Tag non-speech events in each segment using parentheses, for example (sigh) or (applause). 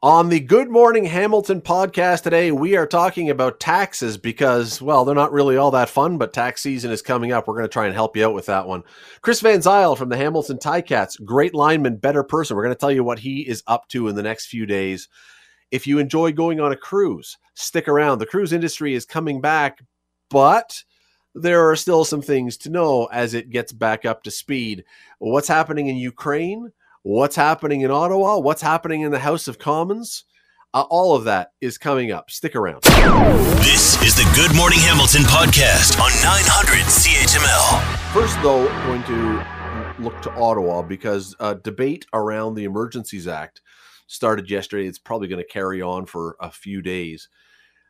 On the Good Morning Hamilton podcast today, we are talking about taxes because, well, they're not really all that fun, but tax season is coming up. We're going to try and help you out with that one. Chris Van Zyl from the Hamilton Ticats, great lineman, better person. We're going to tell you what he is up to in the next few days. If you enjoy going on a cruise, stick around. The cruise industry is coming back, but there are still some things to know as it gets back up to speed. What's happening in Ukraine? What's happening in Ottawa, what's happening in the House of Commons. Uh, all of that is coming up. Stick around. This is the Good Morning Hamilton podcast on 900 CHML. First, though, going to look to Ottawa because a debate around the Emergencies Act started yesterday. It's probably going to carry on for a few days.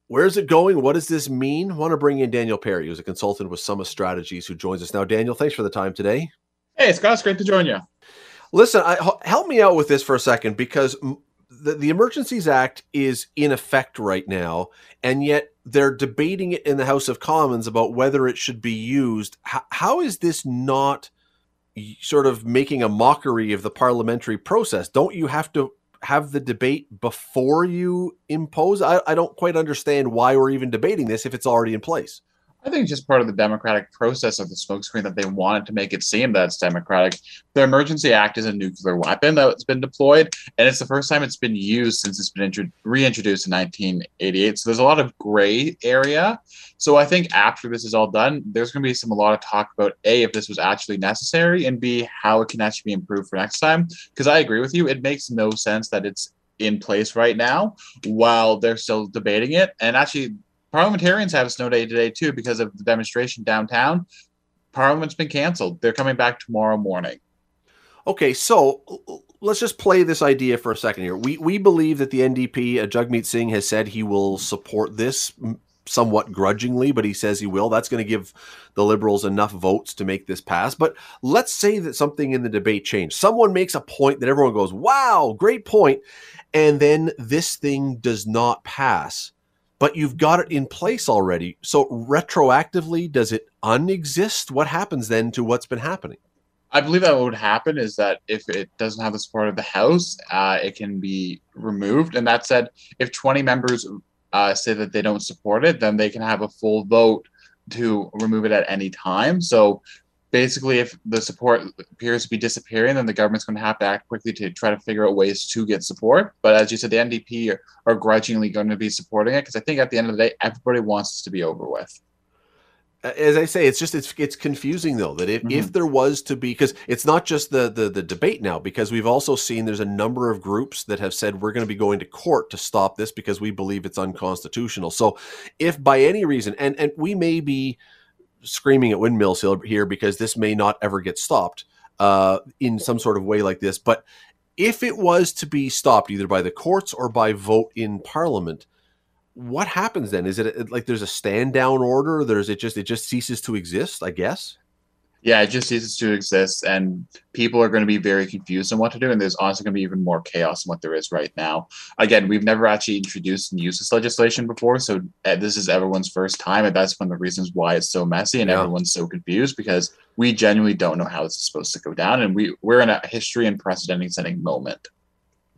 Where's it going? What does this mean? I want to bring in Daniel Perry, who's a consultant with Summa Strategies, who joins us now. Daniel, thanks for the time today. Hey, Scott, it's great to join you. Listen, I, help me out with this for a second because the, the Emergencies Act is in effect right now, and yet they're debating it in the House of Commons about whether it should be used. how, how is this not sort of making a mockery of the parliamentary process? Don't you have to have the debate before you impose? I, I don't quite understand why we're even debating this if it's already in place. I think it's just part of the democratic process of the smokescreen that they wanted to make it seem that it's democratic. The Emergency Act is a nuclear weapon that's been deployed, and it's the first time it's been used since it's been intro- reintroduced in 1988. So there's a lot of gray area. So I think after this is all done, there's going to be some a lot of talk about a if this was actually necessary, and b how it can actually be improved for next time. Because I agree with you, it makes no sense that it's in place right now while they're still debating it. And actually, parliamentarians have a snow day today too because of the demonstration downtown. Parliament's been canceled. They're coming back tomorrow morning. Okay, so let's just play this idea for a second here. We we believe that the NDP, uh, Jagmeet Singh, has said he will support this somewhat grudgingly, but he says he will. That's going to give the Liberals enough votes to make this pass. But let's say that something in the debate changed. Someone makes a point that everyone goes, "Wow, great point," and then this thing does not pass but you've got it in place already. So retroactively, does it unexist? What happens then to what's been happening? I believe that what would happen is that if it doesn't have the support of the House, uh, it can be removed. And that said, if 20 members uh, say that they don't support it, then they can have a full vote to remove it at any time. So basically, if the support appears to be disappearing, then the government's going to have to act quickly to try to figure out ways to get support. But as you said, the NDP are, are grudgingly going to be supporting it because I think at the end of the day, everybody wants this to be over with as I say, it's just it's it's confusing though that if, mm-hmm. if there was to be because it's not just the, the the debate now because we've also seen there's a number of groups that have said we're going to be going to court to stop this because we believe it's unconstitutional. So if by any reason and and we may be screaming at windmills here because this may not ever get stopped uh, in some sort of way like this. But if it was to be stopped either by the courts or by vote in Parliament, what happens then? Is it like there's a stand down order? There's it just it just ceases to exist? I guess yeah, it just ceases to exist, and people are going to be very confused on what to do. And there's honestly going to be even more chaos than what there is right now. Again, we've never actually introduced and used this legislation before, so uh, this is everyone's first time, and that's one of the reasons why it's so messy and yeah. everyone's so confused because we genuinely don't know how this is supposed to go down, and we we're in a history and precedent-setting moment.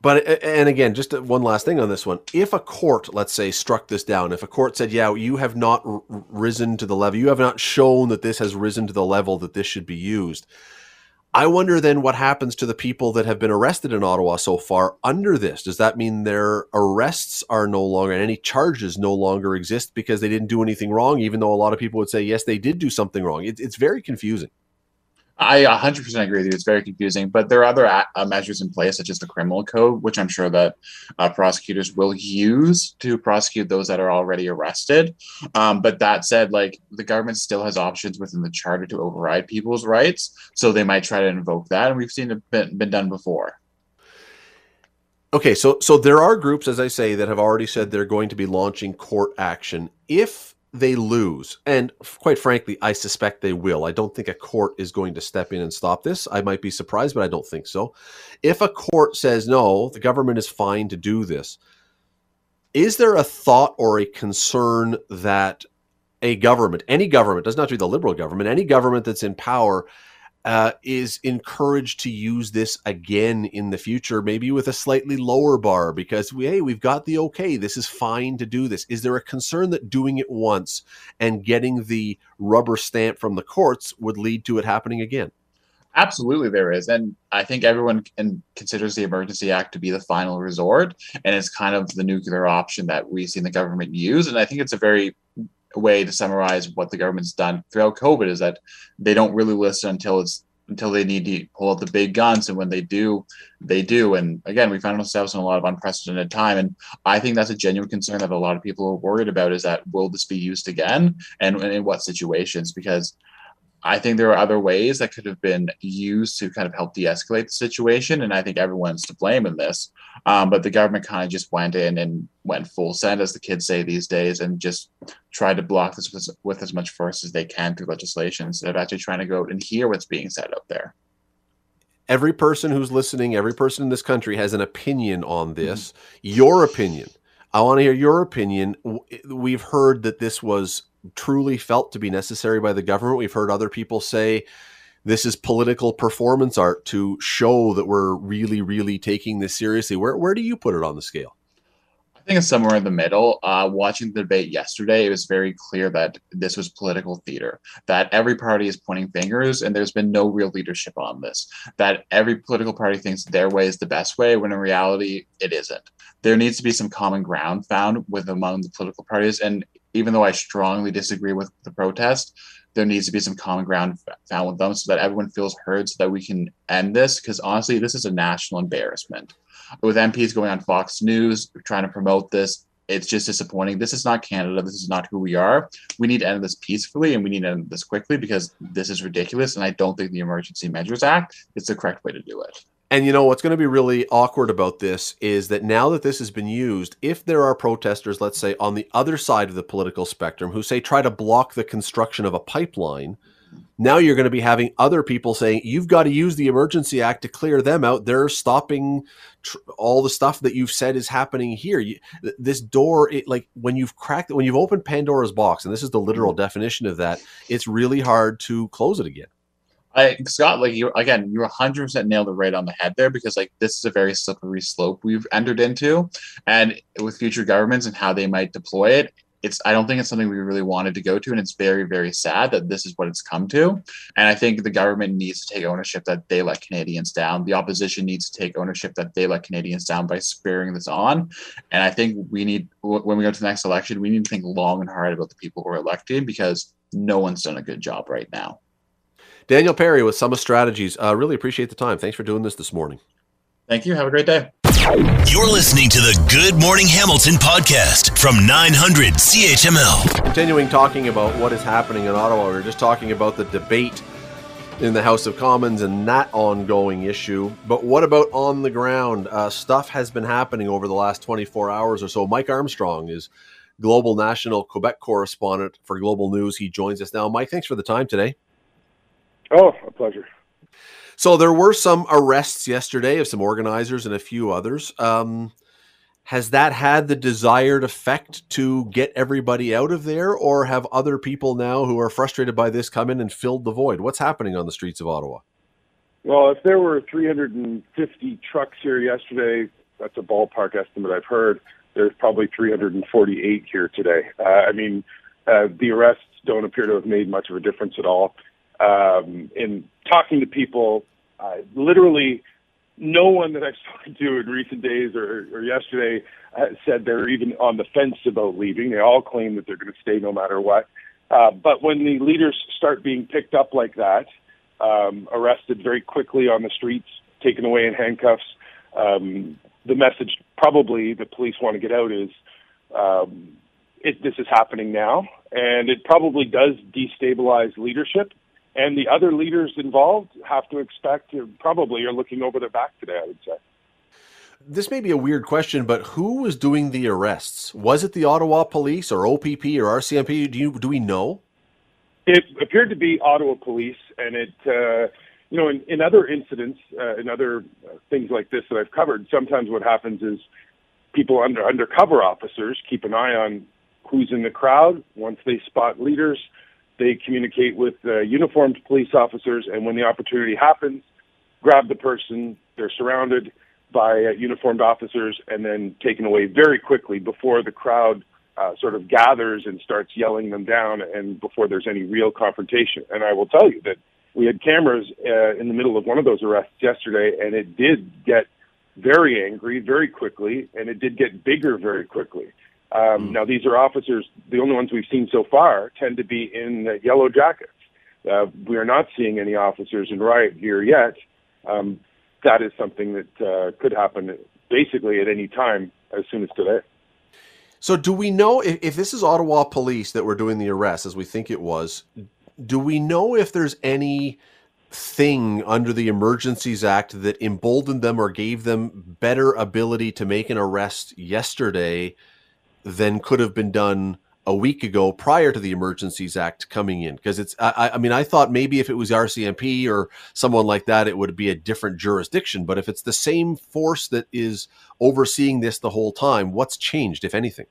But and again, just uh, one last thing on this one: if a court, let's say, struck this down, if a court said, "Yeah, you have not r- risen to the level, you have not shown that this has risen to the level that this should be used," I wonder then what happens to the people that have been arrested in Ottawa so far under this. Does that mean their arrests are no longer and any charges no longer exist because they didn't do anything wrong, even though a lot of people would say yes, they did do something wrong? It, it's very confusing. I 100% agree with you. It's very confusing, but there are other uh, measures in place, such as the criminal code, which I'm sure that uh, prosecutors will use to prosecute those that are already arrested. Um, but that said, like the government still has options within the charter to override people's rights, so they might try to invoke that, and we've seen it been, been done before. Okay, so so there are groups, as I say, that have already said they're going to be launching court action if they lose, and quite frankly, I suspect they will. I don't think a court is going to step in and stop this. I might be surprised, but I don't think so. If a court says no, the government is fine to do this, is there a thought or a concern that a government, any government, does not to be the liberal government, any government that's in power, uh, is encouraged to use this again in the future, maybe with a slightly lower bar because we, hey, we've got the okay. This is fine to do this. Is there a concern that doing it once and getting the rubber stamp from the courts would lead to it happening again? Absolutely, there is, and I think everyone can, considers the Emergency Act to be the final resort, and it's kind of the nuclear option that we've seen the government use. And I think it's a very way to summarize what the government's done throughout COVID is that they don't really listen until it's until they need to pull out the big guns, and when they do, they do. And again, we find ourselves in a lot of unprecedented time, and I think that's a genuine concern that a lot of people are worried about: is that will this be used again, and, and in what situations? Because I think there are other ways that could have been used to kind of help de-escalate the situation, and I think everyone's to blame in this. Um, but the government kind of just went in and went full send, as the kids say these days, and just tried to block this with, with as much force as they can through legislation instead of actually trying to go out and hear what's being said out there. Every person who's listening, every person in this country has an opinion on this. Mm-hmm. Your opinion. I want to hear your opinion. We've heard that this was truly felt to be necessary by the government. We've heard other people say this is political performance art to show that we're really, really taking this seriously. Where where do you put it on the scale? I think it's somewhere in the middle. Uh, watching the debate yesterday, it was very clear that this was political theater, that every party is pointing fingers, and there's been no real leadership on this. That every political party thinks their way is the best way, when in reality, it isn't. There needs to be some common ground found with among the political parties. And even though I strongly disagree with the protest, there needs to be some common ground found with them so that everyone feels heard so that we can end this. Because honestly, this is a national embarrassment. With MPs going on Fox News trying to promote this, it's just disappointing. This is not Canada. This is not who we are. We need to end this peacefully and we need to end this quickly because this is ridiculous. And I don't think the Emergency Measures Act is the correct way to do it. And you know what's going to be really awkward about this is that now that this has been used, if there are protesters, let's say on the other side of the political spectrum, who say try to block the construction of a pipeline, now you're going to be having other people saying you've got to use the emergency act to clear them out. They're stopping tr- all the stuff that you've said is happening here. You, this door, it, like when you've cracked, when you've opened Pandora's box, and this is the literal mm-hmm. definition of that, it's really hard to close it again. I Scott, like you again, you 100 percent nailed it right on the head there because like this is a very slippery slope we've entered into, and with future governments and how they might deploy it, it's I don't think it's something we really wanted to go to, and it's very very sad that this is what it's come to. And I think the government needs to take ownership that they let Canadians down. The opposition needs to take ownership that they let Canadians down by spurring this on. And I think we need when we go to the next election, we need to think long and hard about the people who are elected because no one's done a good job right now. Daniel Perry with Summa Strategies. Uh, really appreciate the time. Thanks for doing this this morning. Thank you. Have a great day. You're listening to the Good Morning Hamilton podcast from 900 CHML. Continuing talking about what is happening in Ottawa, we are just talking about the debate in the House of Commons and that ongoing issue. But what about on the ground? Uh, stuff has been happening over the last 24 hours or so. Mike Armstrong is global national Quebec correspondent for Global News. He joins us now. Mike, thanks for the time today. Oh, a pleasure. So there were some arrests yesterday of some organizers and a few others. Um, has that had the desired effect to get everybody out of there, or have other people now who are frustrated by this come in and filled the void? What's happening on the streets of Ottawa? Well, if there were 350 trucks here yesterday, that's a ballpark estimate I've heard. There's probably 348 here today. Uh, I mean, uh, the arrests don't appear to have made much of a difference at all um, in talking to people, uh, literally no one that I've (laughs) spoken to in recent days or, or yesterday uh, said they're even on the fence about leaving. They all claim that they're going to stay no matter what. Uh, but when the leaders start being picked up like that, um, arrested very quickly on the streets, taken away in handcuffs, um, the message probably the police want to get out is um, it, this is happening now, and it probably does destabilize leadership and the other leaders involved have to expect probably are looking over their back today. I would say. This may be a weird question, but who was doing the arrests? Was it the Ottawa Police or OPP or RCMP? Do you do we know? It appeared to be Ottawa Police, and it. Uh, you know, in, in other incidents, uh, in other uh, things like this that I've covered, sometimes what happens is people under undercover officers keep an eye on who's in the crowd. Once they spot leaders, They communicate with uh, uniformed police officers, and when the opportunity happens, grab the person. They're surrounded by uh, uniformed officers and then taken away very quickly before the crowd uh, sort of gathers and starts yelling them down and before there's any real confrontation. And I will tell you that we had cameras uh, in the middle of one of those arrests yesterday, and it did get very angry very quickly, and it did get bigger very quickly. Um, mm. Now, these are officers, the only ones we've seen so far tend to be in uh, yellow jackets. Uh, we are not seeing any officers in riot gear yet. Um, that is something that uh, could happen basically at any time as soon as today. So, do we know if, if this is Ottawa police that were doing the arrest, as we think it was? Do we know if there's any thing under the Emergencies Act that emboldened them or gave them better ability to make an arrest yesterday than could have been done a week ago prior to the Emergencies Act coming in? Because it's, I, I, mean, I thought maybe if it was RCMP or someone like that, it would be a different jurisdiction. But if it's the same force that is overseeing this the whole time, what's changed, if anything?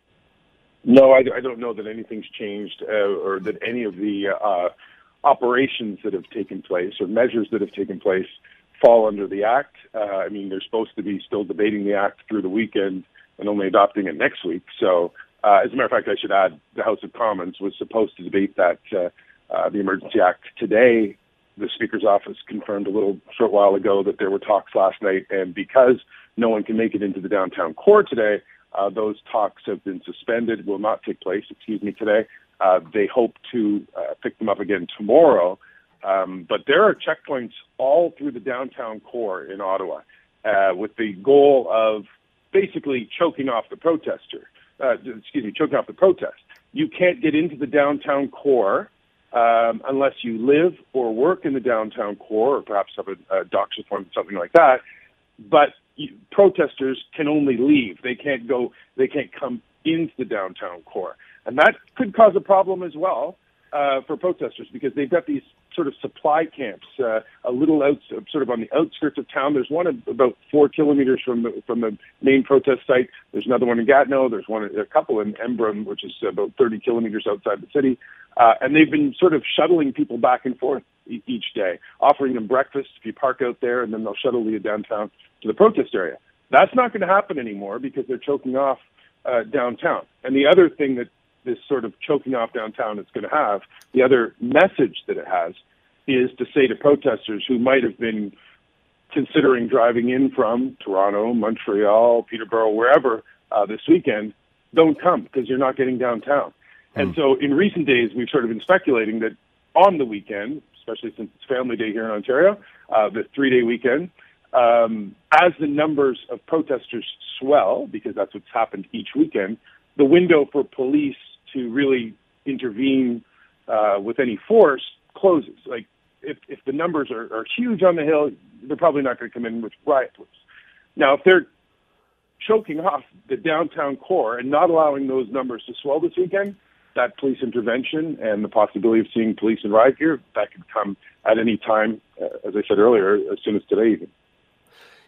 No, I, I don't know that anything's changed uh, or that any of the uh, operations that have taken place or measures that have taken place fall under the Act. Uh, I mean, they're supposed to be still debating the Act through the weekend and only adopting it next week. So uh, as a matter of fact, I should add, the House of Commons was supposed to debate that uh, uh, the Emergency Act today. The Speaker's office confirmed a little short while ago that there were talks last night, and because no one can make it into the downtown core today, uh, those talks have been suspended. Will not take place. Excuse me today. Uh, they hope to uh, pick them up again tomorrow. Um, but there are checkpoints all through the downtown core in Ottawa, uh, with the goal of basically choking off the protester uh, excuse me, choking off the protest. You can't get into the downtown core um, unless you live or work in the downtown core, or perhaps have a, a doctor's appointment, something like that. But you, protesters can only leave; they can't go, they can't come into the downtown core, and that could cause a problem as well uh, for protesters because they've got these sort of supply camps uh, a little out, sort of on the outskirts of town. There's one about four kilometers from the from the main protest site. There's another one in Gatineau. There's one, a couple in Embrun, which is about 30 kilometers outside the city. Uh, and they've been sort of shuttling people back and forth each day, offering them breakfast if you park out there, and then they'll shuttle you downtown to the protest area. That's not going to happen anymore because they're choking off uh, downtown. And the other thing that this sort of choking off downtown it's going to have, the other message that it has is to say to protesters who might have been considering driving in from Toronto, Montreal, Peterborough, wherever uh, this weekend, don't come because you're not getting downtown. Mm. And so in recent days, we've sort of been speculating that on the weekend, especially since it's Family Day here in Ontario, uh, the three day weekend, um, as the numbers of protesters swell, because that's what's happened each weekend, the window for police to really intervene uh, with any force closes. Like if if the numbers are, are huge on the hill, they're probably not going to come in with riot police. Now, if they're choking off the downtown core and not allowing those numbers to swell this weekend, that police intervention and the possibility of seeing police in riot gear that could come at any time, uh, as I said earlier, as soon as today even.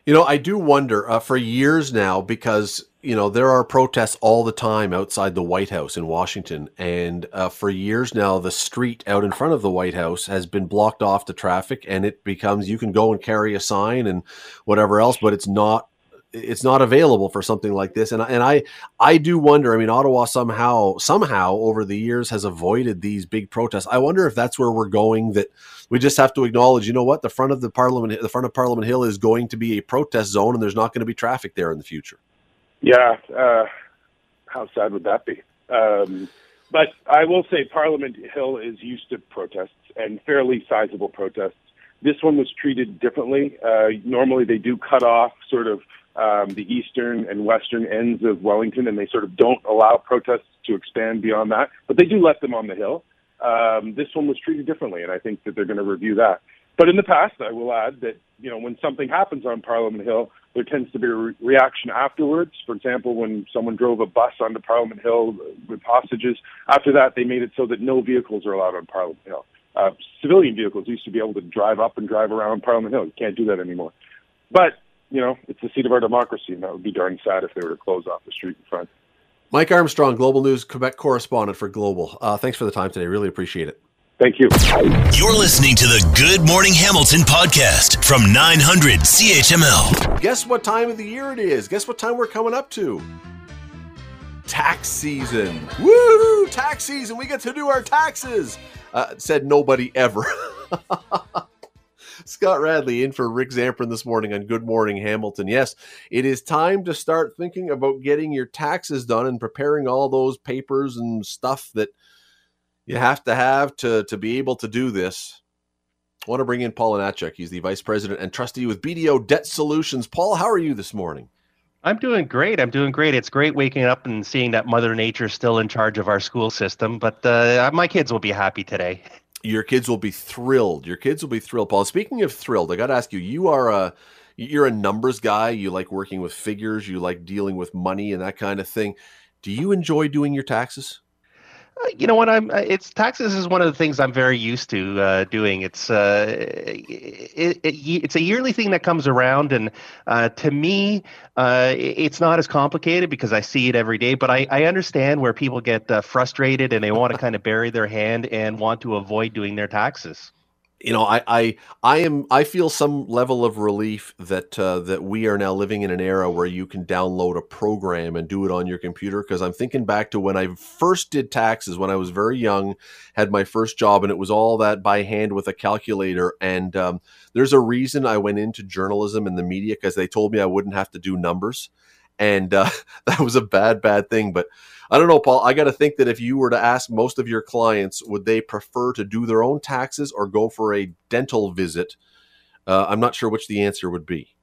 You know, I do wonder uh, for years now because you know there are protests all the time outside the White House in Washington, and uh, for years now the street out in front of the White House has been blocked off to traffic, and it becomes you can go and carry a sign and whatever else, but it's not it's not available for something like this. And and I I do wonder I mean Ottawa somehow somehow over the years has avoided these big protests. I wonder if that's where we're going that we just have to acknowledge you know what the front of the parliament the front of Parliament Hill is going to be a protest zone and there's not going to be traffic there in the future yeah uh, how sad would that be um, but I will say Parliament Hill is used to protests and fairly sizable protests this one was treated differently. Uh, normally, they do cut off sort of um, the eastern and western ends of Wellington, and they sort of don't allow protests to expand beyond that. But they do let them on the hill. Um, this one was treated differently, and I think that they're going to review that. But in the past, I will add that you know when something happens on Parliament Hill, there tends to be a re- reaction afterwards. For example, when someone drove a bus onto Parliament Hill with hostages, after that they made it so that no vehicles are allowed on Parliament Hill. Uh, civilian vehicles used to be able to drive up and drive around Parliament Hill. You can't do that anymore. But you know, it's the seat of our democracy, and that would be darn sad if they were to close off the street in front. Mike Armstrong, Global News Quebec correspondent for Global. Uh, thanks for the time today. Really appreciate it. Thank you. You're listening to the Good Morning Hamilton podcast from 900 CHML. Guess what time of the year it is? Guess what time we're coming up to? Tax season. Woo! Tax season. We get to do our taxes. Uh, said nobody ever. (laughs) Scott Radley in for Rick Zamperin this morning on Good Morning Hamilton. Yes, it is time to start thinking about getting your taxes done and preparing all those papers and stuff that you have to have to to be able to do this. I want to bring in Paul Anachek. He's the vice president and trustee with BDO Debt Solutions. Paul, how are you this morning? I'm doing great. I'm doing great. It's great waking up and seeing that Mother Nature is still in charge of our school system. But uh, my kids will be happy today. (laughs) Your kids will be thrilled. Your kids will be thrilled, Paul. Speaking of thrilled, I got to ask you. You are a you're a numbers guy. You like working with figures. You like dealing with money and that kind of thing. Do you enjoy doing your taxes? Uh, you know what i'm uh, it's taxes is one of the things i'm very used to uh, doing. It's uh, it, it, it's a yearly thing that comes around and uh, to me uh, it's not as complicated because i see it every day but i, I understand where people get frustrated and they want to kind of bury their hand and want to avoid doing their taxes you know, I, I, I am, I feel some level of relief that uh, that we are now living in an era where you can download a program and do it on your computer. Because I'm thinking back to when I first did taxes when I was very young, had my first job, and it was all that by hand with a calculator. And um, there's a reason I went into journalism and the media because they told me I wouldn't have to do numbers, and uh, (laughs) that was a bad, bad thing. But I don't know, Paul. I got to think that if you were to ask most of your clients, would they prefer to do their own taxes or go for a dental visit? Uh, I'm not sure which the answer would be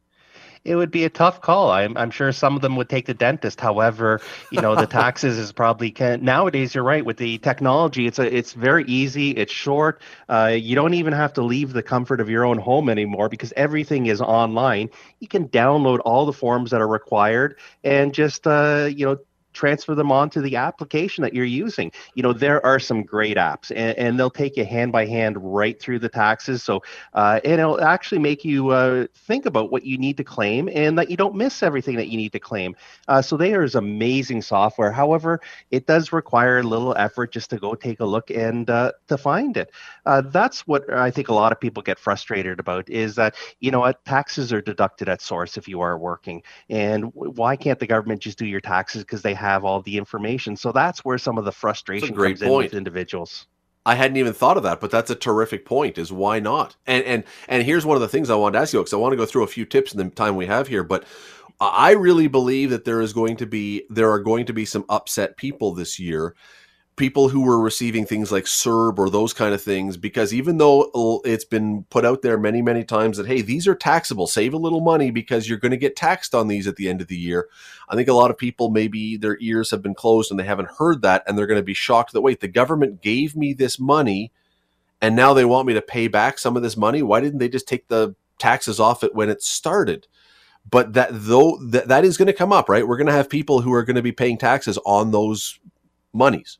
it would be a tough call. I'm, I'm sure some of them would take the dentist. However, you know, the (laughs) taxes is probably can, nowadays. You're right with the technology. It's a it's very easy. It's short. Uh, you don't even have to leave the comfort of your own home anymore because everything is online. You can download all the forms that are required and just uh, you know transfer them onto the application that you're using. You know, there are some great apps, and, and they'll take you hand by hand right through the taxes. So, uh, and it'll actually make you uh, think about what you need to claim and that you don't miss everything that you need to claim. Uh, so, there is amazing software. However, it does require a little effort just to go take a look and uh, to find it. Uh, that's what I think a lot of people get frustrated about is that, you know taxes are deducted at source if you are working. And why can't the government just do your taxes because they have have all the information. So that's where some of the frustration comes point. in with individuals. I hadn't even thought of that, but that's a terrific point. Is why not? And and and here's one of the things I wanted to ask you because I want to go through a few tips in the time we have here. But I really believe that there is going to be there are going to be some upset people this year people who were receiving things like CERB or those kind of things, because even though uh, it's been put out there many, many times that, hey, these are taxable, save a little money because you're going to get taxed on these at the end of the year. I think a lot of people, maybe their ears have been closed and they haven't heard that. And they're going to be shocked that, wait, the government gave me this money and now they want me to pay back some of this money. Why didn't they just take the taxes off it when it started? But that though that, that is going to come up, right? We're going to have people who are going to be paying taxes on those monies.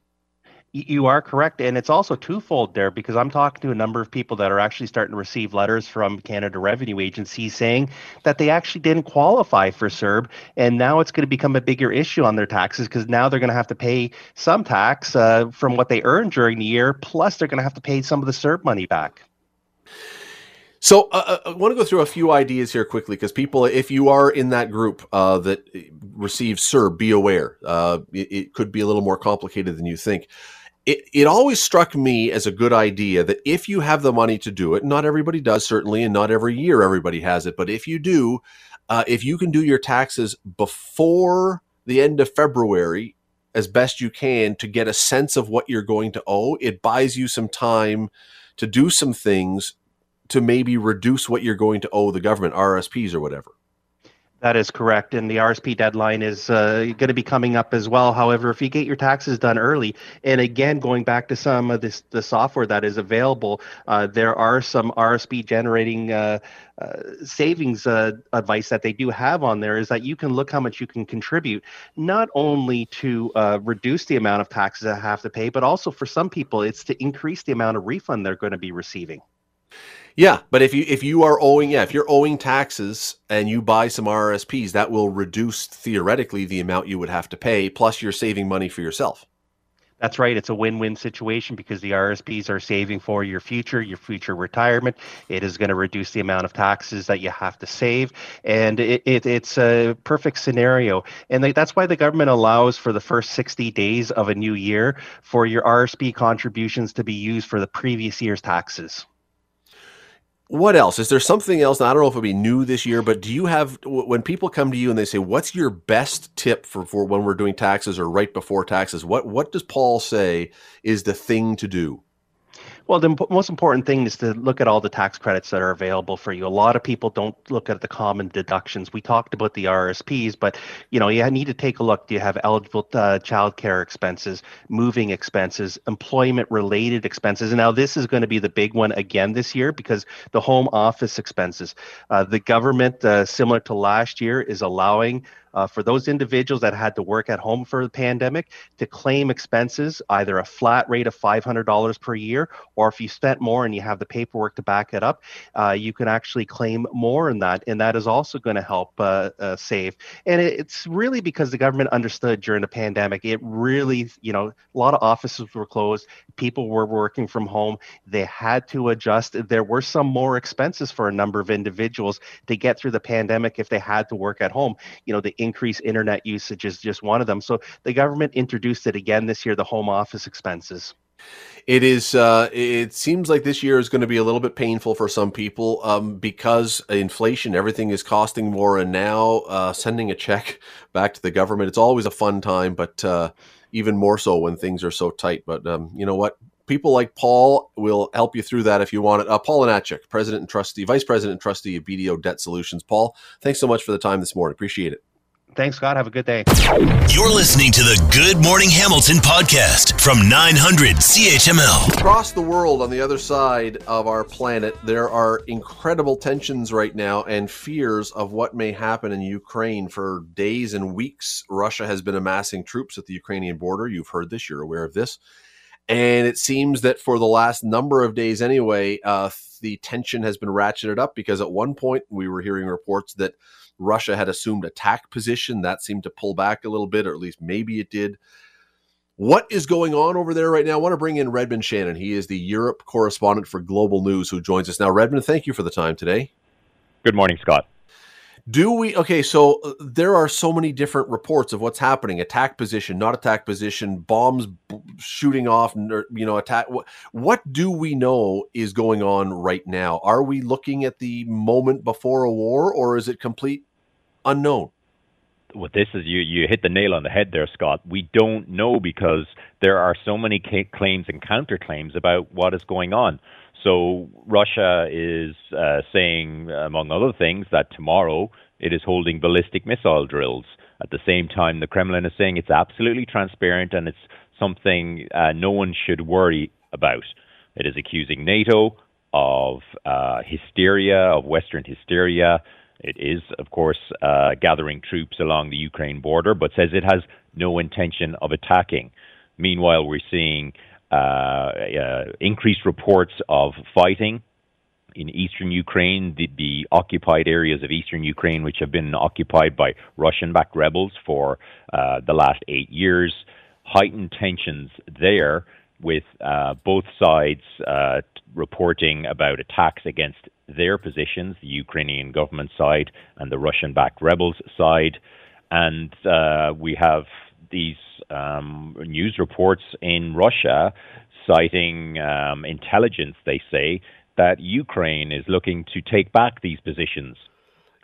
You are correct. And it's also twofold there because I'm talking to a number of people that are actually starting to receive letters from Canada Revenue Agency saying that they actually didn't qualify for CERB. And now it's going to become a bigger issue on their taxes because now they're going to have to pay some tax uh, from what they earned during the year, plus they're going to have to pay some of the CERB money back. So uh, uh, I want to go through a few ideas here quickly because people, if you are in that group uh, that receives CERB, be aware. Uh, it, it, could be a little more complicated than you think it, it always struck me as a good idea that if you have the money to do it, not everybody does, certainly, and not every year everybody has it, but if you do, uh, if you can do your taxes before the end of February as best you can to get a sense of what you're going to owe, it buys you some time to do some things to maybe reduce what you're going to owe the government, RSPs or whatever. That is correct. And the RSP deadline is uh, going to be coming up as well. However, if you get your taxes done early, and again, going back to some of this, the software that is available, uh, there are some RSP generating uh, uh, savings uh, advice that they do have on there is that you can look how much you can contribute, not only to uh, reduce the amount of taxes that have to pay, but also for some people, it's to increase the amount of refund they're going to be receiving. Yeah, but if you if you are owing yeah if you're owing taxes and you buy some RSPs, that will reduce theoretically the amount you would have to pay. Plus, you're saving money for yourself. That's right. It's a win-win situation because the RSPs are saving for your future, your future retirement. It is going to reduce the amount of taxes that you have to save, and it, it, it's a perfect scenario. And that's why the government allows for the first 60 days of a new year for your RSP contributions to be used for the previous year's taxes what else? Is there something else? I don't know if it'll be new this year but do you have when people come to you and they say what's your best tip for, for when we're doing taxes or right before taxes? What what does paul say is the thing to do well, the most important thing is to look at all the tax credits that are available for you. A lot of people don't look at the common deductions. We talked about the RSPs, but you know you need to take a look. Do you have eligible uh, child care expenses, moving expenses, employment-related expenses? And now this is going to be the big one again this year because the home office expenses. Uh, the government, uh, similar to last year, is allowing uh, for those individuals that had to work at home for the pandemic to claim expenses, either a flat rate of $500 per year, or if you spent more and you have the paperwork to back it up, uh, you can actually claim more in that. And that is also going to help uh, uh, save. And it, it's really because the government understood during the pandemic, it really, you know, a lot of offices were closed, people were working from home, they had to adjust. There were some more expenses for a number of individuals to get through the pandemic if they had to work at home. You know, the increase internet usage is just one of them. So the government introduced it again this year, the home office expenses. It is. Uh, it seems like this year is going to be a little bit painful for some people um, because inflation, everything is costing more, and now uh, sending a check (laughs) back to the government. It's always a fun time, but uh, even more so when things are so tight. But um, you know what? People like Paul will help you through that if you want it. Uh, Paul Anachik, President and Trustee, Vice President and Trustee of BDO Debt Solutions. Paul, thanks so much for the time this morning. Appreciate it. Thanks, Scott. Have a good day. You're listening to the Good Morning Hamilton podcast from 900 CHML. Across the world, on the other side of our planet, there are incredible tensions right now and fears of what may happen in Ukraine. For days and weeks, Russia has been amassing troops at the Ukrainian border. You've heard this, you're aware of this. And it seems that for the last number of days, anyway, uh, the tension has been ratcheted up because at one point we were hearing reports that Russia had assumed attack position. That seemed to pull back a little bit, or at least maybe it did. What is going on over there right now? I want to bring in Redmond Shannon. He is the Europe correspondent for Global News who joins us now. Redmond, thank you for the time today. Good morning, Scott. Do we okay? So uh, there are so many different reports of what's happening: attack position, not attack position, bombs b- shooting off, you know, attack. What, what do we know is going on right now? Are we looking at the moment before a war, or is it complete unknown? Well, this is you. You hit the nail on the head there, Scott. We don't know because there are so many claims and counterclaims about what is going on. So Russia is uh, saying, among other things, that tomorrow it is holding ballistic missile drills. At the same time, the Kremlin is saying it's absolutely transparent and it's something uh, no one should worry about. It is accusing NATO of uh, hysteria, of Western hysteria. It is, of course, uh, gathering troops along the Ukraine border, but says it has no intention of attacking. Meanwhile, we're seeing uh, uh, increased reports of fighting in eastern Ukraine, the, the, occupied areas of eastern Ukraine, which have been occupied by Russian backed rebels for uh, the last eight years, heightened tensions there with uh, both sides uh, reporting about attacks against their positions, the Ukrainian government side and the Russian backed rebels side. And uh, we have these um, news reports in Russia citing um, intelligence, they say, that Ukraine is looking to take back these positions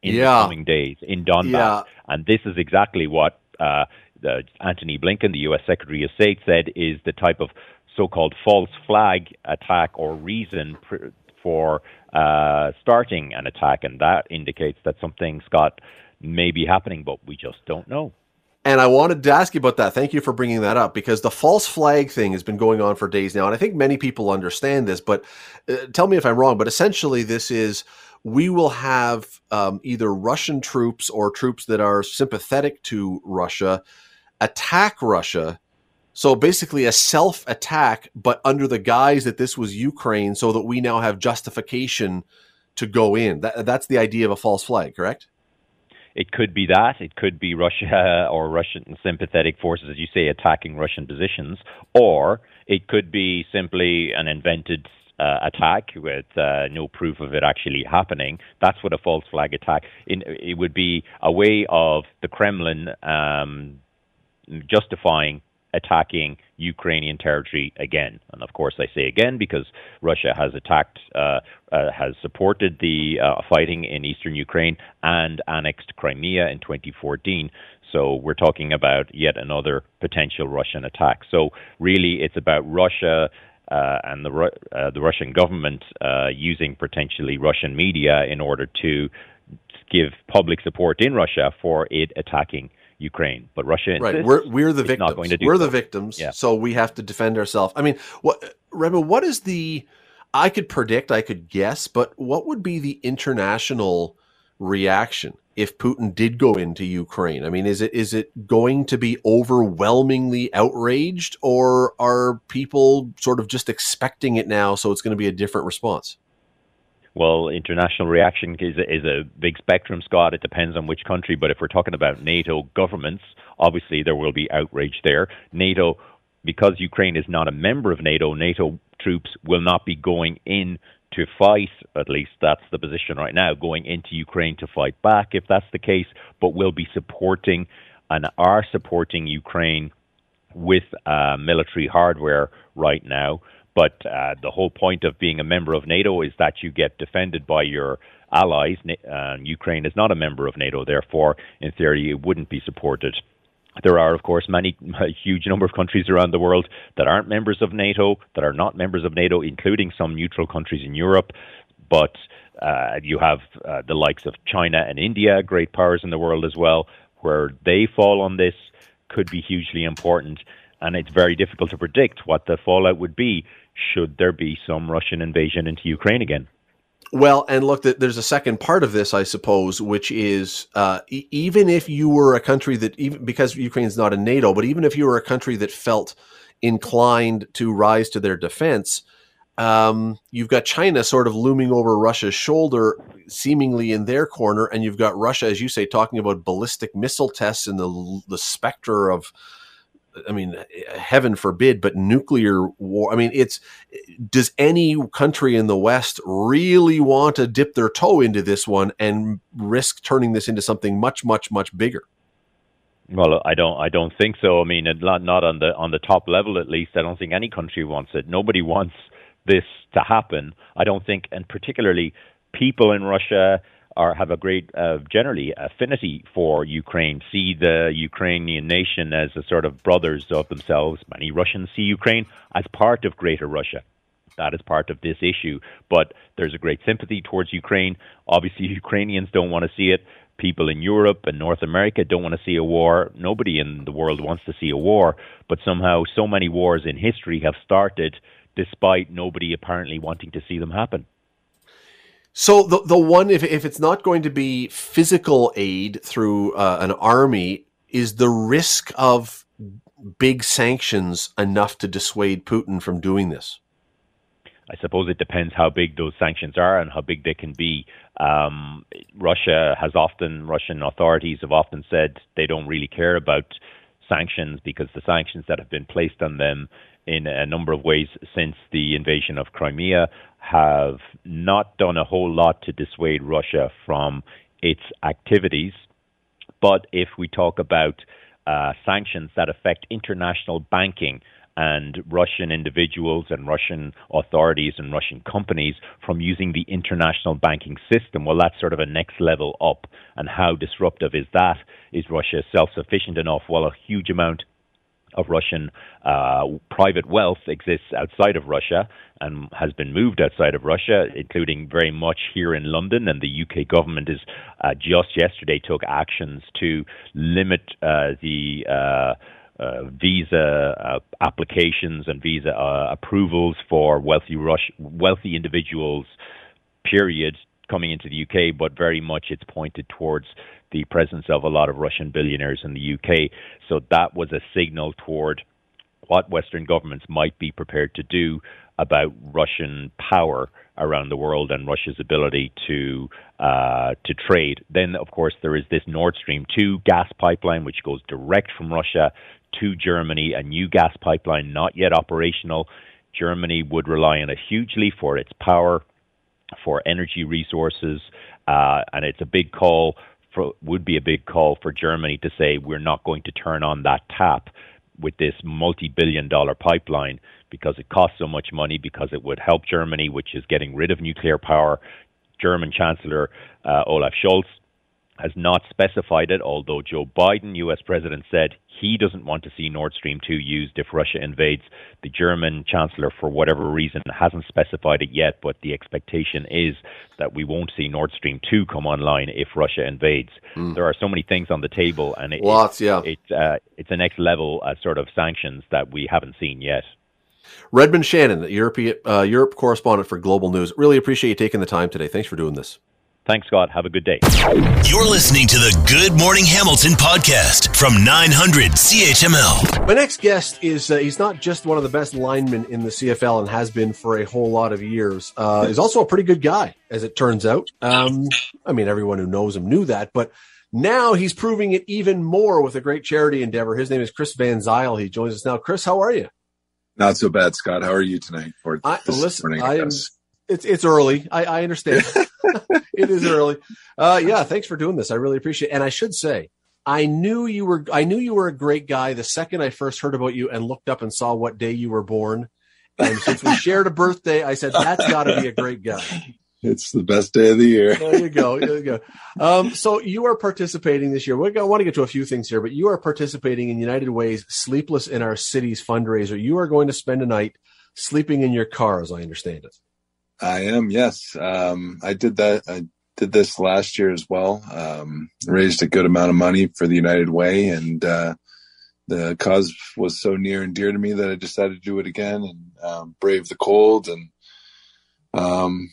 in yeah. the coming days in Donbass. Yeah. And this is exactly what uh, the, Antony Blinken, the U.S. Secretary of State, said is the type of so-called false flag attack or reason pr- for uh, starting an attack, and that indicates that something, Scott, may be happening, but we just don't know. And I wanted to ask you about that. Thank you for bringing that up because the false flag thing has been going on for days now. And I think many people understand this, but uh, tell me if I'm wrong. But essentially, this is we will have um, either Russian troops or troops that are sympathetic to Russia attack Russia. So basically, a self attack, but under the guise that this was Ukraine, so that we now have justification to go in. That, that's the idea of a false flag, correct? it could be that. It could be Russia (laughs) or Russian sympathetic forces, as you say, attacking Russian positions, or it could be simply an invented uh, attack with uh, no proof of it actually happening. That's what a false flag attack. In, it would be a way of the Kremlin um, justifying attacking Ukrainian territory again. And of course, I say again because Russia has attacked, uh, uh, has supported the uh, fighting in eastern Ukraine and annexed Crimea in 2014. So we're talking about yet another potential Russian attack. So really, it's about Russia. Uh, and the uh, the Russian government uh, using potentially Russian media in order to give public support in Russia for it attacking Ukraine. But Russia right. We're we're the victims. we're so. the victims. Yeah. So we have to defend ourselves. I mean, what Reba, what is the? I could predict, I could guess, but what would be the international reaction if Putin did go into Ukraine? I mean, is it is it going to be overwhelmingly outraged, or are people sort of just expecting it now? So it's going to be a different response. Well, international reaction is a, is a big spectrum, Scott. It depends on which country. But if we're talking about NATO governments, obviously there will be outrage there. NATO, because Ukraine is not a member of NATO, NATO troops will not be going in to fight. At least that's the position right now, going into Ukraine to fight back if that's the case. But will be supporting and are supporting Ukraine with uh, military hardware right now. But uh, the whole point of being a member of NATO is that you get defended by your allies. Uh, Ukraine is not a member of NATO, therefore, in theory, it wouldn't be supported. There are, of course, many, a huge number of countries around the world that aren't members of NATO, that are not members of NATO, including some neutral countries in Europe. But uh, you have uh, the likes of China and India, great powers in the world as well, where they fall on this could be hugely important. And it's very difficult to predict what the fallout would be should there be some Russian invasion into Ukraine again. Well, and look, there's a second part of this, I suppose, which is uh, even if you were a country that, even because Ukraine's not a NATO, but even if you were a country that felt inclined to rise to their defense, um, you've got China sort of looming over Russia's shoulder, seemingly in their corner, and you've got Russia, as you say, talking about ballistic missile tests and the the specter of I mean, heaven forbid, but nuclear war. I mean, it's does any country in the West really want to dip their toe into this one and risk turning this into something much, much, much bigger? Well, I don't. I don't think so. I mean, not not on the on the top level at least. I don't think any country wants it. Nobody wants this to happen. I don't think, and particularly people in Russia are have a great uh, generally affinity for Ukraine, see the Ukrainian nation as a sort of brothers of themselves. Many Russians see Ukraine as part of Greater Russia. That is part of this issue, but there's a great sympathy towards Ukraine. Obviously, (laughs) Ukrainians don't want to see it. People in Europe and North America don't want to see a war. Nobody in the world wants to see a war, but somehow so many wars in history have started despite nobody apparently wanting to see them happen. So the the one if if it's not going to be physical aid through uh, an army, is the risk of big sanctions enough to dissuade Putin from doing this? I suppose it depends how big those sanctions are and how big they can be. Um, Russia has often, Russian authorities have often said they don't really care about sanctions because the sanctions that have been placed on them in a number of ways since the invasion of Crimea have not done a whole lot to dissuade Russia from its activities. But if we talk about uh, sanctions that affect international banking and Russian individuals and Russian authorities and Russian companies from using the international banking system, well, that's sort of a next level up. And how disruptive is that? Is Russia self sufficient enough? Well, a huge amount of Russian uh, private wealth exists outside of Russia and has been moved outside of Russia, including very much here in London. And the UK government is uh, just yesterday took actions to limit uh, the uh, uh, visa uh, applications and visa approvals for wealthy Rush- wealthy individuals. Period coming into the UK, but very much it's pointed towards the presence of a lot of Russian billionaires in the UK. So that was a signal toward what Western governments might be prepared to do about Russian power around the world and Russia's ability to uh, to trade. Then, of course, there is this Nord Stream 2 gas pipeline, which goes direct from Russia to Germany, a new gas pipeline not yet operational. Germany would rely on it hugely for its power, for energy resources, uh, and it's a big call. For, would be a big call for Germany to say we're not going to turn on that tap with this multi-billion dollar pipeline because it costs so much money, because it would help Germany, which is getting rid of nuclear power. German Chancellor uh, Olaf Scholz has not specified it, although Joe Biden, US President, said he doesn't want to see Nord Stream 2 used if Russia invades. The German Chancellor, for whatever reason, hasn't specified it yet, but the expectation is that we won't see Nord Stream 2 come online if Russia invades. Mm. There are so many things on the table, and it, Lots, yeah. it, uh, it's a next level uh, sort of sanctions that we haven't seen yet. Redmond Shannon, Europe, uh, Europe correspondent for Global News. Really appreciate you taking the time today. Thanks for doing this. Thanks, Scott. Have a good day. You're listening to the Good Morning Hamilton podcast from 900 CHML. My next guest is uh, he's not just one of the best linemen in the CFL and has been for a whole lot of years. Uh, he's also a pretty good guy, as it turns out. Um, I mean, everyone who knows him knew that, but now he's proving it even more with a great charity endeavor. His name is Chris Van Zyl. He joins us now. Chris, how are you? Not so bad, Scott. How are you tonight? For I, listen, morning, I, I am. It's it's early. I, I understand. (laughs) it is early. Uh, yeah, thanks for doing this. I really appreciate. it. And I should say, I knew you were. I knew you were a great guy the second I first heard about you and looked up and saw what day you were born. And since we shared a birthday, I said that's got to be a great guy. It's the best day of the year. there you go. There you go. Um, so you are participating this year. We I want to get to a few things here, but you are participating in United Way's Sleepless in Our Cities fundraiser. You are going to spend a night sleeping in your car, as I understand it. I am. Yes. Um, I did that. I did this last year as well. Um, raised a good amount of money for the United Way, and uh, the cause was so near and dear to me that I decided to do it again and um, brave the cold and um,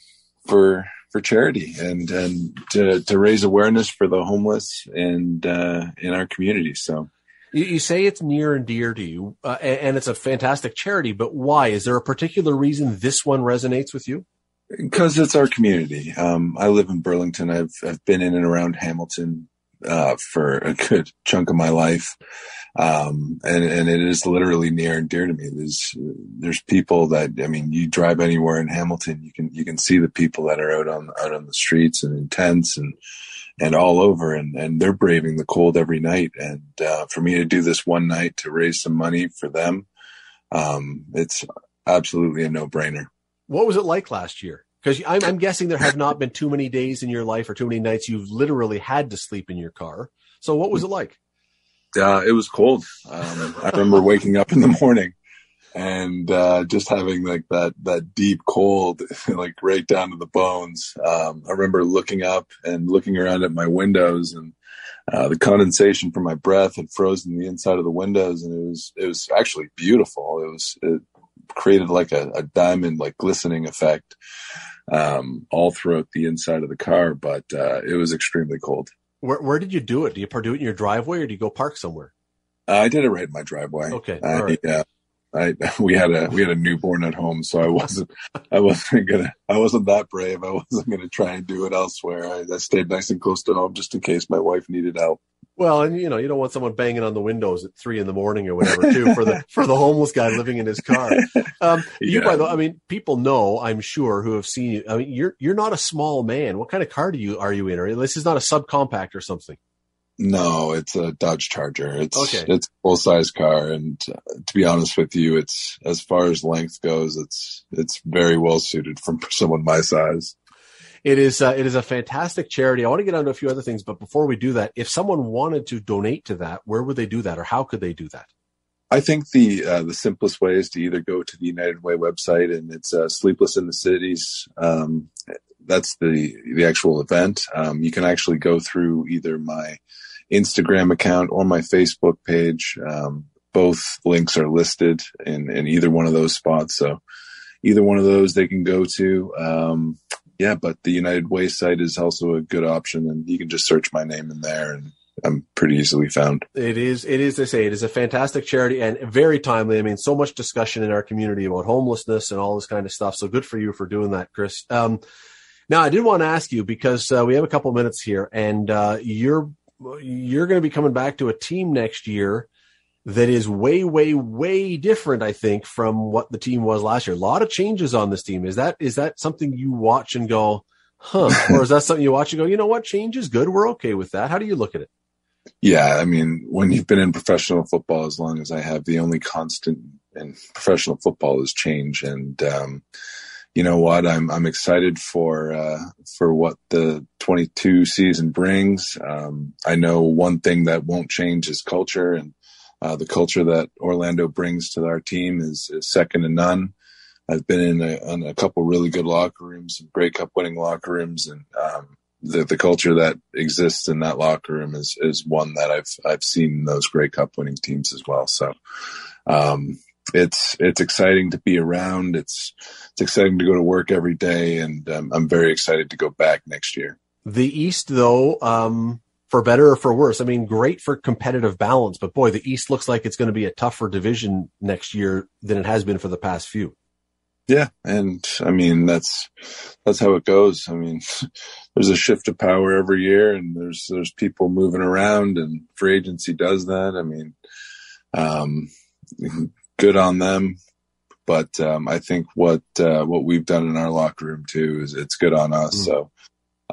for for charity and and to to raise awareness for the homeless and uh, in our community. So. You, say it's near and dear to you, uh, and it's a fantastic charity. But why? Is there a particular reason this one resonates with you? Because it's our community. Um, I live in Burlington. I've I've been in and around Hamilton uh, for a good chunk of my life, um, and and it is literally near and dear to me. There's there's people that I mean, you drive anywhere in Hamilton, you can you can see the people that are out on out on the streets and in tents and and all over, and and they're braving the cold every night. And uh, for me to do this one night to raise some money for them, um, it's absolutely a no brainer. What was it like last year? Because I'm, I'm guessing there have not been too many days in your life or too many nights you've literally had to sleep in your car. So what was it like? Uh, it was cold. Um, I remember waking up in the morning and uh, just having like that that deep cold, (laughs) like right down to the bones. Um, I remember looking up and looking around at my windows, and uh, the condensation from my breath had frozen the inside of the windows, and it was it was actually beautiful. It was it created like a, a diamond like glistening effect um, all throughout the inside of the car, but uh, it was extremely cold. Where, where did you do it? Do you do it in your driveway or do you go park somewhere? Uh, I did it right in my driveway. Okay. Uh, right. Yeah. I, (laughs) we had a we had a newborn at home, so I wasn't I wasn't gonna I wasn't that brave. I wasn't gonna try and do it elsewhere. I, I stayed nice and close to home just in case my wife needed help. Well, and you know, you don't want someone banging on the windows at three in the morning or whatever, too, for the for the homeless guy living in his car. (laughs) Um, you, yeah. by the, I mean, people know, I'm sure, who have seen you. I mean, you're you're not a small man. What kind of car do you are you in? Or this is not a subcompact or something. No, it's a Dodge Charger. It's okay. it's a full size car, and uh, to be honest with you, it's as far as length goes, it's it's very well suited for (laughs) someone my size. It is uh, it is a fantastic charity. I want to get onto a few other things, but before we do that, if someone wanted to donate to that, where would they do that, or how could they do that? I think the uh, the simplest way is to either go to the United Way website, and it's uh, "Sleepless in the Cities." Um, that's the the actual event. Um, you can actually go through either my Instagram account or my Facebook page. Um, both links are listed in, in either one of those spots. So either one of those they can go to. Um, yeah, but the United Way site is also a good option, and you can just search my name in there, and I'm pretty easily found. It is. It is. They say it is a fantastic charity and very timely. I mean, so much discussion in our community about homelessness and all this kind of stuff. So good for you for doing that, Chris. Um, now, I did want to ask you because uh, we have a couple minutes here, and uh, you're you're going to be coming back to a team next year that is way, way, way different. I think from what the team was last year. A lot of changes on this team. Is that is that something you watch and go, huh? or is that something you watch and go, you know what, change is good. We're okay with that. How do you look at it? Yeah, I mean, when you've been in professional football as long as I have, the only constant in professional football is change. And um, you know what? I'm I'm excited for uh, for what the 22 season brings. Um, I know one thing that won't change is culture, and uh, the culture that Orlando brings to our team is, is second to none. I've been in a, in a couple really good locker rooms, some Grey Cup winning locker rooms, and um, the the culture that exists in that locker room is is one that I've I've seen those Grey Cup winning teams as well. So um, it's it's exciting to be around. It's it's exciting to go to work every day, and um, I'm very excited to go back next year. The East, though, um, for better or for worse, I mean, great for competitive balance, but boy, the East looks like it's going to be a tougher division next year than it has been for the past few. Yeah, and I mean that's that's how it goes. I mean, (laughs) there's a shift of power every year, and there's there's people moving around, and free agency does that. I mean, um, good on them, but um, I think what uh, what we've done in our locker room too is it's good on us. Mm. So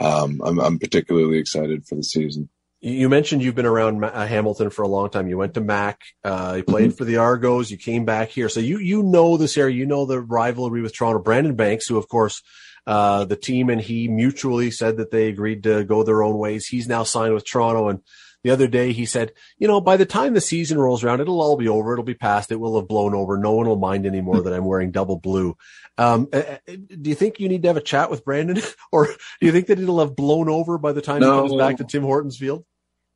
um, I'm I'm particularly excited for the season. You mentioned you've been around uh, Hamilton for a long time. You went to Mac. Uh, you played mm-hmm. for the Argos. You came back here, so you you know this area. You know the rivalry with Toronto. Brandon Banks, who of course uh, the team and he mutually said that they agreed to go their own ways. He's now signed with Toronto, and the other day he said, you know, by the time the season rolls around, it'll all be over. It'll be past. It will have blown over. No one will mind anymore that I'm wearing double blue. Um, uh, uh, do you think you need to have a chat with Brandon, (laughs) or do you think that it'll have blown over by the time no. he comes back to Tim Hortons Field?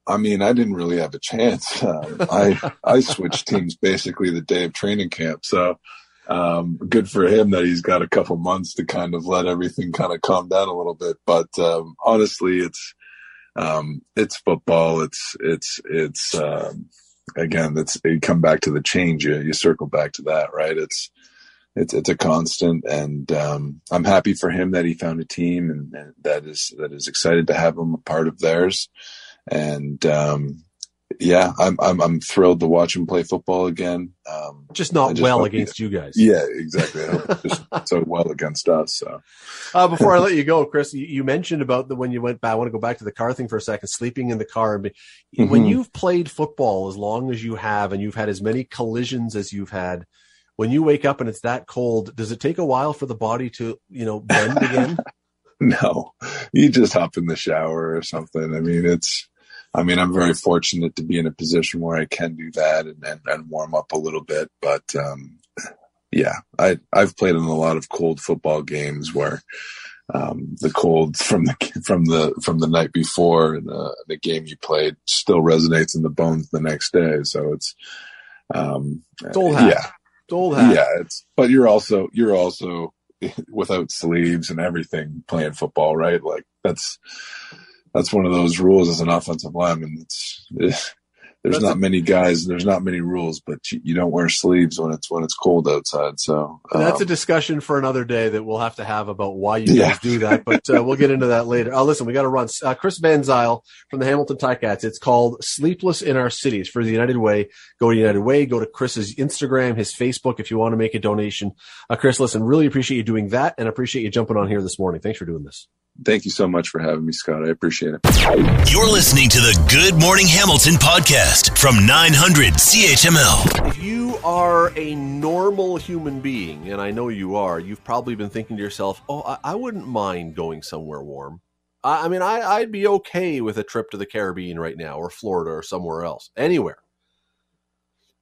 I mean, I didn't really have a chance. (laughs) Um, I I switched teams basically the day of training camp, so um, good for him that he's got a couple months to kind of let everything kind of calm down a little bit. But um, honestly, it's um, it's football. It's it's it's um, again, it's you come back to the change. You you circle back to that, right? It's it's it's a constant, and um, I'm happy for him that he found a team and, and, that is that is excited to have him a part of theirs. And um, yeah, I'm, I'm I'm thrilled to watch him play football again. Um, just not just well against he, you guys. Yeah, exactly. just (laughs) so well against us. So, uh, before I (laughs) let you go, Chris, you, you, mentioned about the when you went back. I want to go back to the car thing for a second. Sleeping in the car. Mm-hmm. When you've played football as long as you have, and you've had as many collisions as you've had, when you wake up and it's that cold, does it take a while for the body to, you know, bend again? (laughs) no, you just hop in the shower or something. I mean, it's, I mean, I'm very fortunate to be in a position where I can do that and, and, and warm up a little bit. But, um, yeah, I, I've played in a lot of cold football games where, um, the cold from the (laughs) from the from the night before and the, the game you played still resonates in the bones the next day. So it's um, it's old hat. yeah, old hat. Yeah, it's but you're also you're also (laughs) without sleeves and everything playing football, right? Like that's that's one of those rules as an offensive lineman. It's, it's there's That's not a, many guys. There's not many rules, but you, you, don't wear sleeves when it's when it's cold outside. So um, that's a um, discussion for another day that we'll have to have about why you yeah. guys do that. But uh, we'll get into that later. Oh, listen, we got to run. Uh, Chris Van Zyl from the Hamilton Ticats. It's called "Sleepless in Our Cities" for the United Way. Go to United Way. Go to Chris's Instagram, his Facebook, if you want to make a donation. Uh, Chris, listen, really appreciate you doing that, and appreciate you jumping on here this morning. Thanks for doing this. Thank you so much for having me, Scott. I appreciate it. You're listening to the Good Morning Hamilton podcast from 900 CHML. If you are a normal human being, and I know you are, you've probably been thinking to yourself, oh, I, I wouldn't mind going somewhere warm. I, I mean, I, I'd be okay with a trip to the Caribbean right now, or Florida, or somewhere else, anywhere.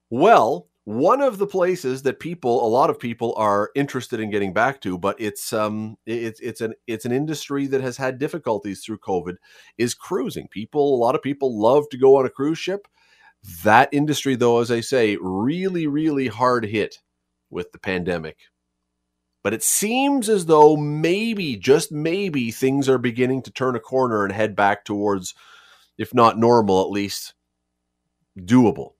Well, one of the places that people a lot of people are interested in getting back to but it's um it's it's an it's an industry that has had difficulties through covid is cruising. People a lot of people love to go on a cruise ship. That industry though as i say really really hard hit with the pandemic. But it seems as though maybe just maybe things are beginning to turn a corner and head back towards if not normal, at least doable.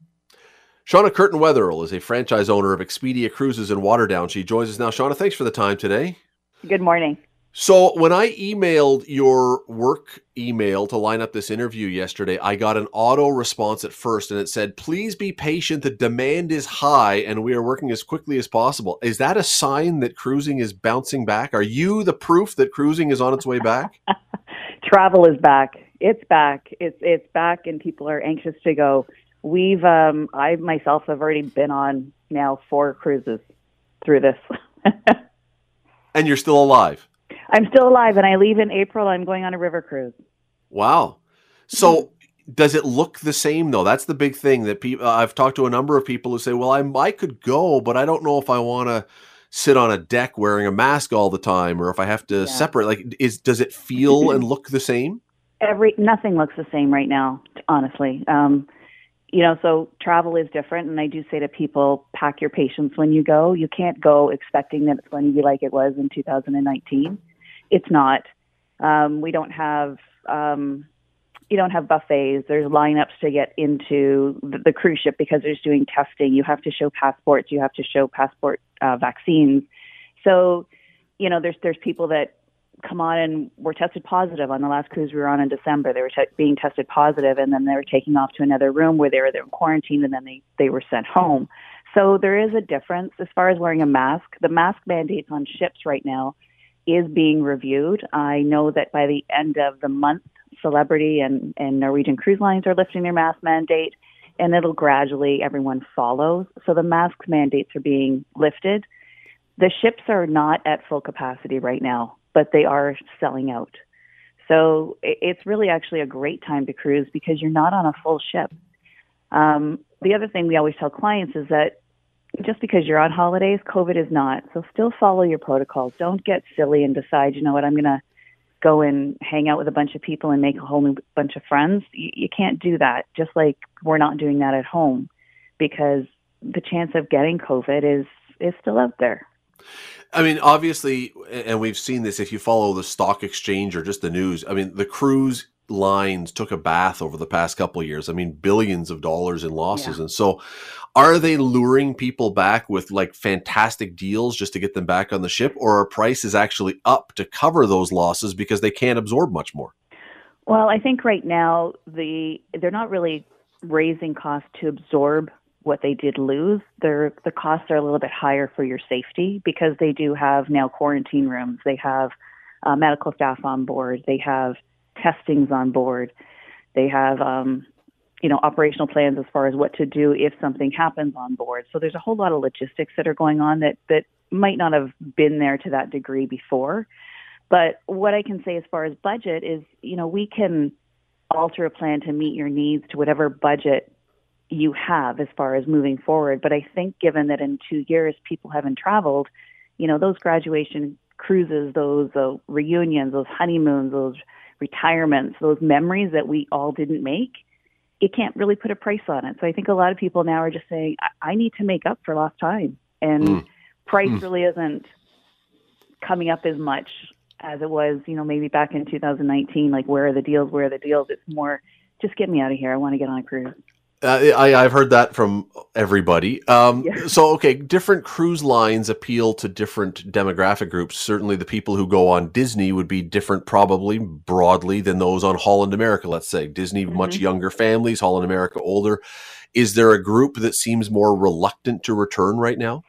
Shauna Curtin Wetherill is a franchise owner of Expedia Cruises in Waterdown. She joins us now. Shauna, thanks for the time today. Good morning. So, when I emailed your work email to line up this interview yesterday, I got an auto response at first and it said, Please be patient. The demand is high and we are working as quickly as possible. Is that a sign that cruising is bouncing back? Are you the proof that cruising is on its way back? (laughs) Travel is back. It's back. It's it's back and people are anxious to go. We've um I myself have already been on now four cruises through this. (laughs) and you're still alive. I'm still alive, and I leave in April. I'm going on a river cruise. Wow. So does it look the same though? That's the big thing that people. Uh, I've talked to a number of people who say, "Well, I I could go, but I don't know if I want to." sit on a deck wearing a mask all the time or if I have to yeah. separate like is does it feel and look the same? Every nothing looks the same right now, honestly. Um, you know, so travel is different and I do say to people pack your patience when you go. You can't go expecting that it's going to be like it was in 2019 it's not. Um, we don't have um, you don't have buffets. There's lineups to get into the, the cruise ship because there's doing testing. You have to show passports. You have to show passport uh, vaccines. So, you know, there's there's people that come on and were tested positive on the last cruise we were on in December. They were te- being tested positive, and then they were taking off to another room where they were there in quarantine, and then they they were sent home. So there is a difference as far as wearing a mask. The mask mandates on ships right now is being reviewed. I know that by the end of the month, Celebrity and, and Norwegian Cruise Lines are lifting their mask mandate, and it'll gradually everyone follows. So the mask mandates are being lifted. The ships are not at full capacity right now, but they are selling out. So it's really actually a great time to cruise because you're not on a full ship. Um, the other thing we always tell clients is that just because you're on holidays, COVID is not. So still follow your protocols. Don't get silly and decide, you know what, I'm going to go and hang out with a bunch of people and make a whole new bunch of friends. You, you can't do that. Just like we're not doing that at home because the chance of getting COVID is is still out there. I mean, obviously, and we've seen this if you follow the stock exchange or just the news. I mean, the cruise lines took a bath over the past couple years. I mean, billions of dollars in losses. Yeah. And so are they luring people back with like fantastic deals just to get them back on the ship or are prices actually up to cover those losses because they can't absorb much more? Well, I think right now the they're not really raising costs to absorb what they did lose. Their the costs are a little bit higher for your safety because they do have now quarantine rooms. They have uh, medical staff on board. They have testings on board. They have, um, you know, operational plans as far as what to do if something happens on board. So there's a whole lot of logistics that are going on that that might not have been there to that degree before. But what I can say as far as budget is, you know, we can alter a plan to meet your needs to whatever budget you have as far as moving forward. But I think given that in two years people haven't traveled, you know, those graduation cruises, those uh, reunions, those honeymoons, those retirements, those memories that we all didn't make, it can't really put a price on it. So I think a lot of people now are just saying, I, I need to make up for lost time. And mm. price mm. really isn't coming up as much as it was, you know, maybe back in 2019. Like, where are the deals? Where are the deals? It's more, just get me out of here. I want to get on a cruise. Uh, I, I've heard that from everybody. Um, yeah. So, okay, different cruise lines appeal to different demographic groups. Certainly, the people who go on Disney would be different, probably broadly, than those on Holland America. Let's say Disney, mm-hmm. much younger families, Holland America, older. Is there a group that seems more reluctant to return right now?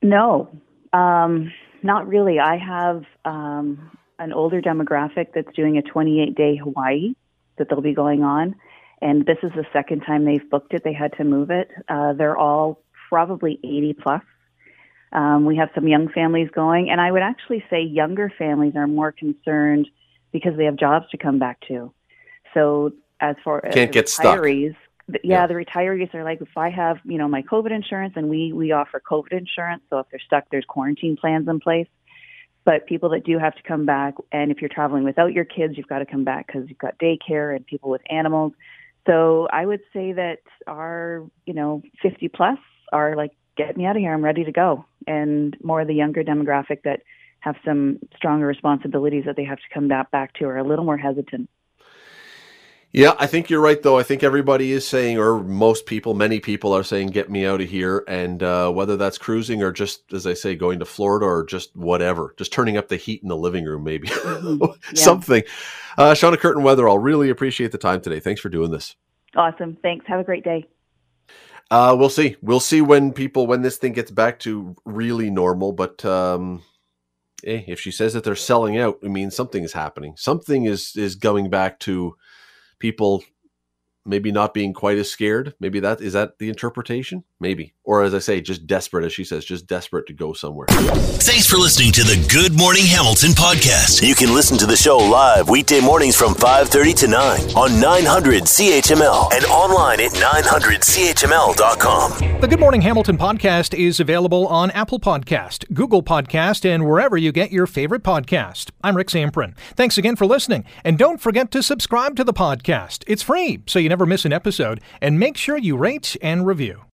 No, um, not really. I have um, an older demographic that's doing a 28 day Hawaii that they'll be going on and this is the second time they've booked it. They had to move it. Uh, they're all probably 80 plus. Um, we have some young families going, and I would actually say younger families are more concerned because they have jobs to come back to. So as far as can't get retirees, stuck. yeah, yeah, the retirees are like, if I have, you know, my COVID insurance, and we we offer COVID insurance, so if they're stuck, there's quarantine plans in place. But people that do have to come back, and if you're traveling without your kids, you've got to come back because you've got daycare and people with animals. So I would say that our, you know, 50 plus are like, get me out of here. I'm ready to go. And more of the younger demographic that have some stronger responsibilities that they have to come back, back to are a little more hesitant. Yeah, I think you're right, though. I think everybody is saying, or most people, many people are saying, get me out of here. And uh, whether that's cruising or just, as I say, going to Florida or just whatever, just turning up the heat in the living room, maybe (laughs) Mm-hmm. Yeah. something. Uh, Shauna Curtin Wetherill really appreciate the time today. Thanks for doing this. Awesome. Thanks. Have a great day. Uh, we'll see. We'll see when people, when this thing gets back to really normal. But um, eh, if she says that they're selling out, I mean, something is happening. Something is is going back to people maybe not being quite as scared. Maybe that is that the interpretation. Maybe, or as I say, just desperate, as she says, just desperate to go somewhere. Thanks for listening to the Good Morning Hamilton podcast. You can listen to the show live weekday mornings from 5:30 to 9 on 900 CHML and online at 900CHML.com. The Good Morning Hamilton podcast is available on Apple Podcast, Google Podcast, and wherever you get your favorite podcast. I'm Rick Zamprogna. Thanks again for listening, and don't forget to subscribe to the podcast. It's free, so you never miss an episode, and make sure you rate and review.